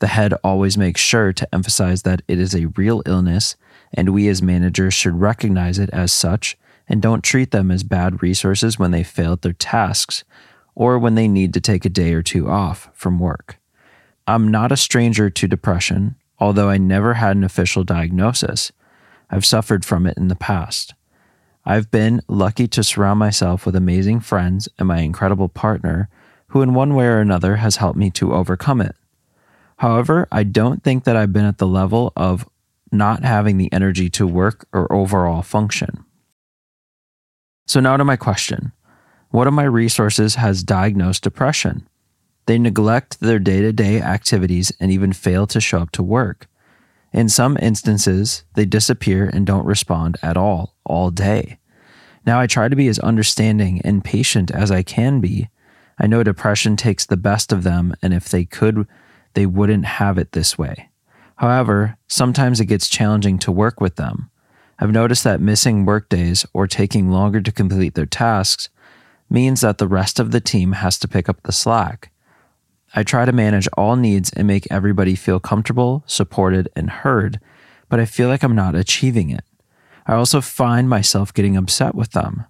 The head always makes sure to emphasize that it is a real illness and we as managers should recognize it as such and don't treat them as bad resources when they fail at their tasks or when they need to take a day or two off from work. I'm not a stranger to depression, although I never had an official diagnosis. I've suffered from it in the past. I've been lucky to surround myself with amazing friends and my incredible partner, who in one way or another has helped me to overcome it. However, I don't think that I've been at the level of not having the energy to work or overall function. So, now to my question What of my resources has diagnosed depression? They neglect their day to day activities and even fail to show up to work. In some instances, they disappear and don't respond at all, all day. Now, I try to be as understanding and patient as I can be. I know depression takes the best of them, and if they could, they wouldn't have it this way. However, sometimes it gets challenging to work with them. I've noticed that missing workdays or taking longer to complete their tasks means that the rest of the team has to pick up the slack. I try to manage all needs and make everybody feel comfortable, supported, and heard, but I feel like I'm not achieving it. I also find myself getting upset with them.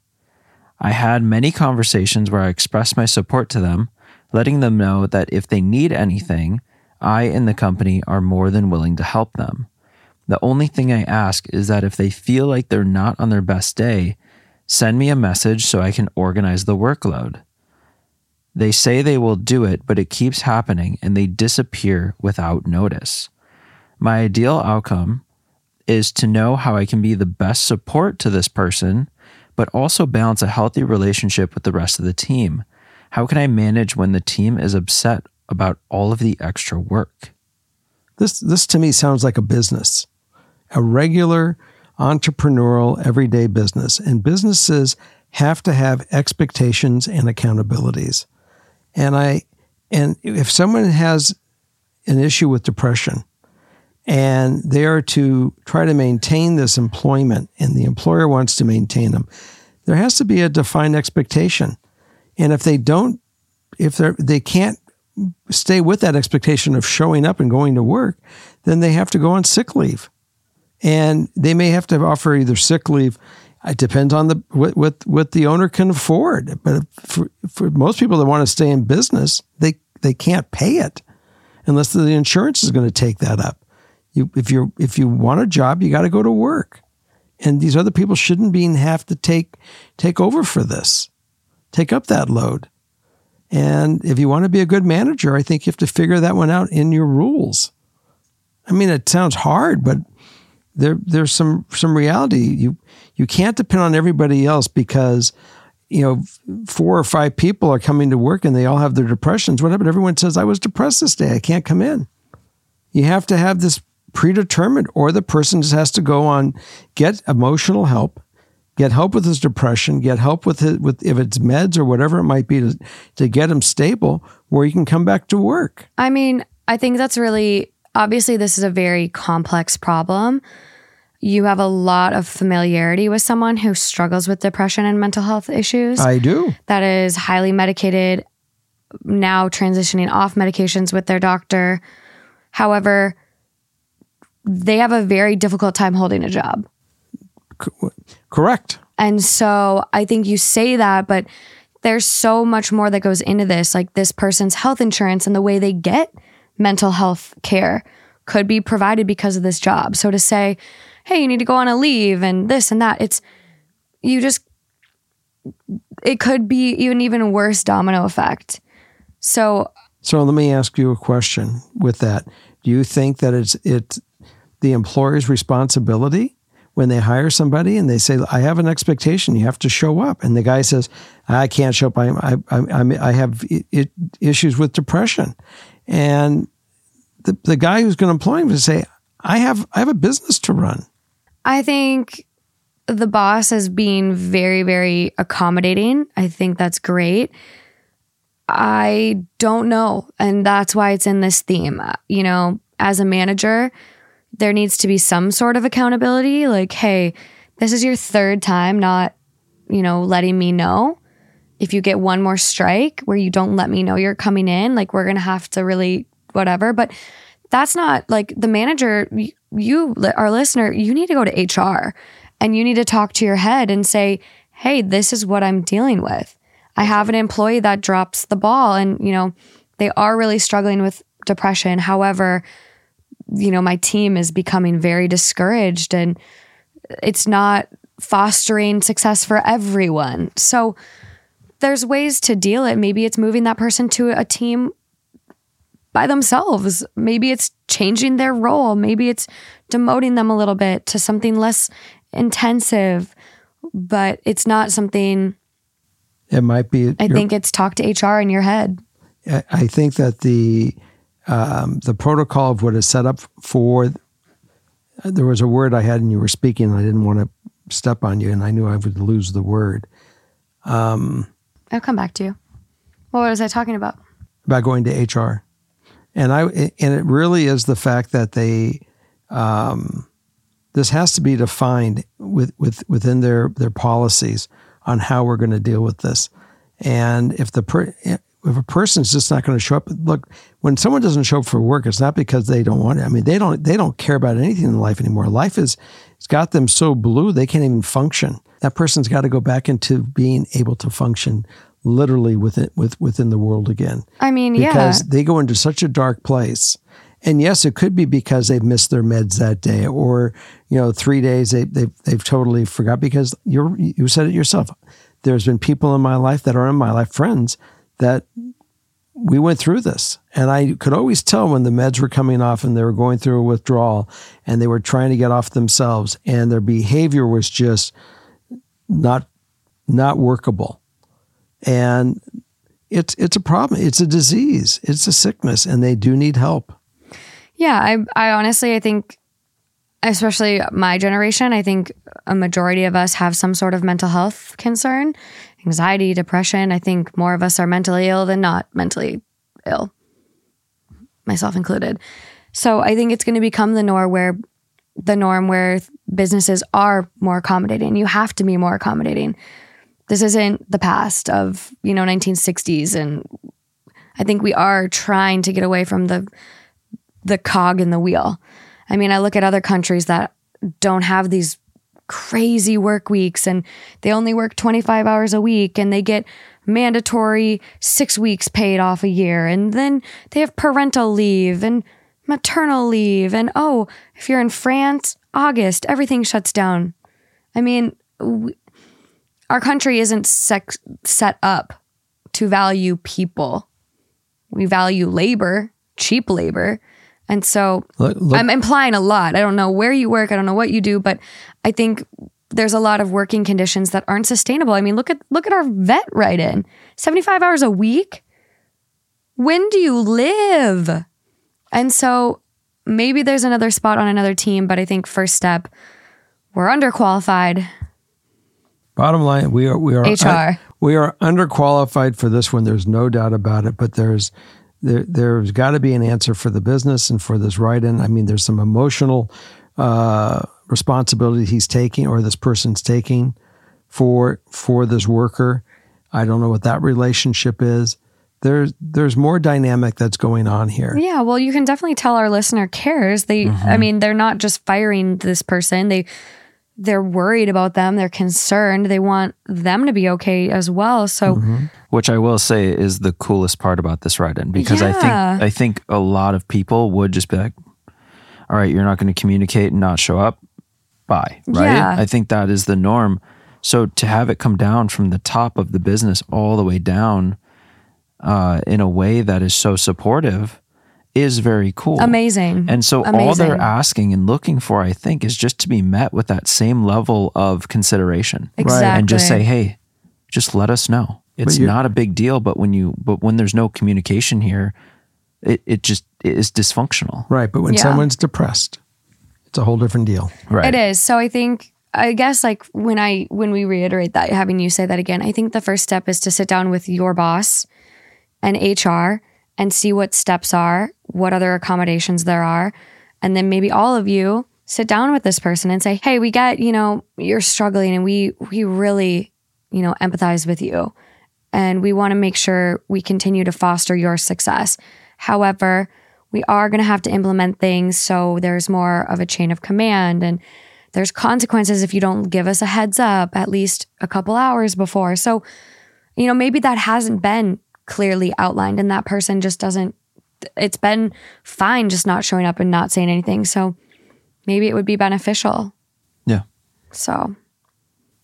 I had many conversations where I expressed my support to them, letting them know that if they need anything, I and the company are more than willing to help them. The only thing I ask is that if they feel like they're not on their best day, send me a message so I can organize the workload. They say they will do it, but it keeps happening and they disappear without notice. My ideal outcome is to know how I can be the best support to this person, but also balance a healthy relationship with the rest of the team. How can I manage when the team is upset about all of the extra work. This, this to me sounds like a business, a regular entrepreneurial everyday business. And businesses have to have expectations and accountabilities. And I, and if someone has an issue with depression and they are to try to maintain this employment and the employer wants to maintain them, there has to be a defined expectation. And if they don't, if they they can't stay with that expectation of showing up and going to work, then they have to go on sick leave. And they may have to offer either sick leave. It depends on the what what, what the owner can afford. But for, for most people that want to stay in business, they they can't pay it unless the insurance is going to take that up. You, if you if you want a job, you got to go to work, and these other people shouldn't be have to take take over for this, take up that load. And if you want to be a good manager, I think you have to figure that one out in your rules. I mean, it sounds hard, but there there's some some reality. You you can't depend on everybody else because you know four or five people are coming to work and they all have their depressions. What happened? Everyone says I was depressed this day. I can't come in. You have to have this predetermined, or the person just has to go on get emotional help get help with his depression, get help with it with if it's meds or whatever it might be to, to get him stable where he can come back to work. I mean, I think that's really obviously this is a very complex problem. you have a lot of familiarity with someone who struggles with depression and mental health issues. I do. that is highly medicated, now transitioning off medications with their doctor. However, they have a very difficult time holding a job. Correct. And so I think you say that, but there's so much more that goes into this. Like this person's health insurance and the way they get mental health care could be provided because of this job. So to say, hey, you need to go on a leave and this and that, it's, you just, it could be even even worse domino effect. So So let me ask you a question with that. Do you think that it's it's the employer's responsibility when they hire somebody and they say, "I have an expectation, you have to show up," and the guy says, "I can't show up. I I I, I have I I issues with depression," and the the guy who's going to employ him would say, "I have I have a business to run." I think the boss is being very, very accommodating. I think that's great. I don't know. And that's why it's in this theme. You know, as a manager, there needs to be some sort of accountability. Like, hey, this is your third time not, you know, letting me know. If you get one more strike where you don't let me know you're coming in, like, we're going to have to really whatever. But that's not like the manager, you, our listener, you need to go to HR and you need to talk to your head and say, hey, this is what I'm dealing with. I have an employee that drops the ball and, you know, they are really struggling with depression. However, you know, my team is becoming very discouraged and it's not fostering success for everyone. So there's ways to deal it. Maybe it's moving that person to a team by themselves. Maybe it's changing their role. Maybe it's demoting them a little bit to something less intensive, but it's not something It might be. I think it's talk to HR in your head. I I think that the um, the protocol of what is set up for there was a word I had and you were speaking and I didn't want to step on you and I knew I would lose the word I'll come back to you. What was I talking about? about going to HR and I and it really is the fact that they um, this has to be defined with, with within their their policies on how we're going to deal with this and if the if a person's just not going to show up look when someone doesn't show up for work it's not because they don't want it i mean they don't they don't care about anything in life anymore life is it's got them so blue they can't even function that person's got to go back into being able to function literally within with within the world again I mean, yeah. because they go into such a dark place. And yes, it could be because they've missed their meds that day, or you know, three days they they've, they've totally forgot. Because you you said it yourself. There's been people in my life that are in my life, friends that we went through this, and I could always tell when the meds were coming off and they were going through a withdrawal, and they were trying to get off themselves, and their behavior was just not not workable, and it's it's a problem. It's a disease. It's a sickness, and they do need help. Yeah, I I honestly I think especially my generation, I think a majority of us have some sort of mental health concern, anxiety, depression. I think more of us are mentally ill than not mentally ill. Myself included. So I think it's going to become the norm where the norm where businesses are more accommodating. You have to be more accommodating. This isn't the past of, you know, 1960s and I think we are trying to get away from the the cog in the wheel. I mean, I look at other countries that don't have these crazy work weeks and they only work 25 hours a week and they get mandatory six weeks paid off a year. And then they have parental leave and maternal leave. And oh, if you're in France, August, everything shuts down. I mean, we, our country isn't sex, set up to value people. We value labor, cheap labor. And so Look, look, I'm implying a lot. I don't know where you work, I don't know what you do, but I think there's a lot of working conditions that aren't sustainable. I mean, look at look at our vet right in. 75 hours a week? When do you live? And so maybe there's another spot on another team, but I think first step we're underqualified. bottom line, we are we are HR. we are underqualified for this one. There's no doubt about it. But there's there there's got to be an answer for the business and for this write-in. I mean, there's some emotional uh, responsibility he's taking or this person's taking for for this worker. I don't know what that relationship is. There's there's more dynamic that's going on here. Yeah, well, you can definitely tell our listener cares. They, I mean, they're not just firing this person. They, they're worried about them. They're concerned. They want them to be okay as well. So, which I will say is the coolest part about this ride in because I think I think a lot of people would just be like, "All right, you're not going to communicate and not show up, bye." Right? Yeah. I think that is the norm. So to have it come down from the top of the business all the way down uh, in a way that is so supportive is very cool. amazing. And so all they're asking and looking for, I think, is just to be met with that same level of consideration. Exactly. And just say, hey, just let us know. It's not a big deal, but when you but when there's no communication here, it, it just it is dysfunctional. Right, but when Yeah. someone's depressed, it's a whole different deal. Right. It is. So I think I guess like when I when we reiterate that having you say that again, I think the first step is to sit down with your boss and HR and see what steps are, what other accommodations there are, and then maybe all of you sit down with this person and say, "Hey, we get, you know, you're struggling and we we really, you know, empathize with you and we want to make sure we continue to foster your success. However, we are going to have to implement things so there's more of a chain of command and there's consequences if you don't give us a heads up at least a couple hours before. So, you know, maybe that hasn't been clearly outlined and that person just doesn't it's been fine just not showing up and not saying anything. So, maybe it would be beneficial. Yeah. So,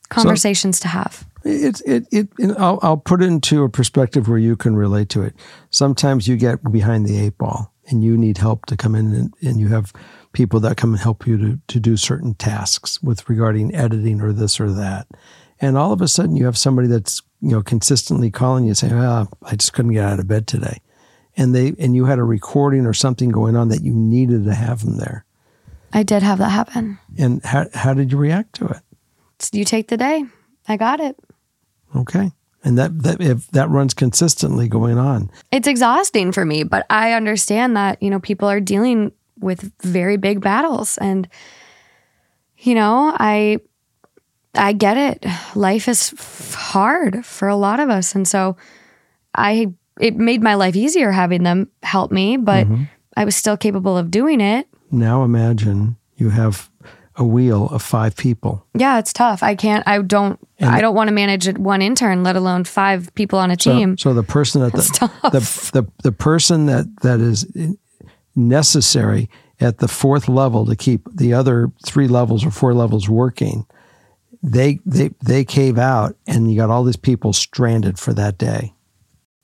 conversations to have. It, it, it, it I'll, I'll put it into a perspective where you can relate to it. Sometimes you get behind the eight ball and you need help to come in and, and you have people that come and help you to, to do certain tasks with regarding editing or this or that. And all of a sudden you have somebody that's, you know, consistently calling you saying, ah, I just couldn't get out of bed today. And they, and you had a recording or something going on that you needed to have them there. I did have that happen. And how, how did you react to it? You take the day. I got it. Okay. And that, that, if that runs consistently going on, it's exhausting for me, but I understand that, you know, people are dealing with very big battles and you know, I I get it. Life is f- hard for a lot of us and so I it made my life easier having them help me, but mm-hmm. I was still capable of doing it. Now imagine you have a wheel of five people. Yeah, it's tough. I can't I don't I don't want to manage it one intern, let alone five people on a team. so the person at the, the the the person that that is necessary at the fourth level to keep the other three levels or four levels working, they they they cave out, and you got all these people stranded for that day.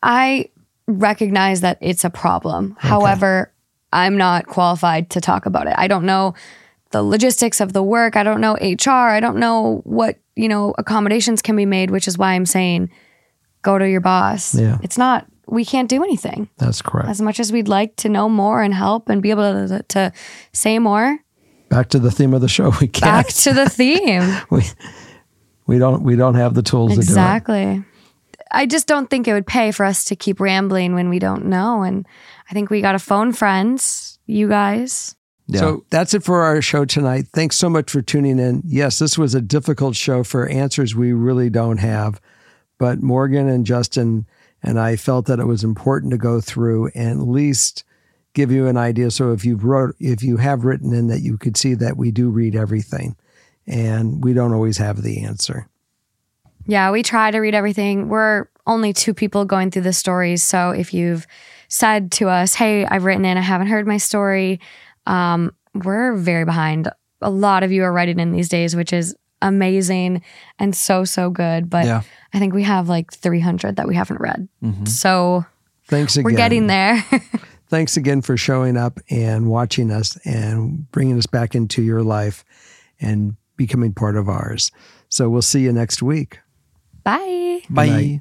I recognize that it's a problem. However, I'm not qualified to talk about it. I don't know the logistics of the work. I don't know HR. I don't know what, you know, accommodations can be made, which is why I'm saying go to your boss. Yeah. It's not we can't do anything. That's correct. As much as we'd like to know more and help and be able to, to say more, Back to the theme of the show. We can't. Back to the theme. we we don't we don't have the tools to do it. Exactly. I just don't think it would pay for us to keep rambling when we don't know. And I think we got to phone friends, you guys. Yeah. So that's it for our show tonight. Thanks so much for tuning in. Yes, this was a difficult show for answers we really don't have, but Morgan and Justin and I felt that it was important to go through and at least give you an idea. So if you've wrote, if you have written in that you could see that we do read everything and we don't always have the answer. Yeah, we try to read everything. We're only two people going through the stories. So if you've said to us, hey, I've written in, I haven't heard my story, um, we're very behind. A lot of you are writing in these days, which is amazing and so, so good. But Yeah. I think we have like 300 that we haven't read. So Thanks again. we're getting there. Thanks again for showing up and watching us and bringing us back into your life and becoming part of ours. So we'll see you next week. Bye. Bye. night.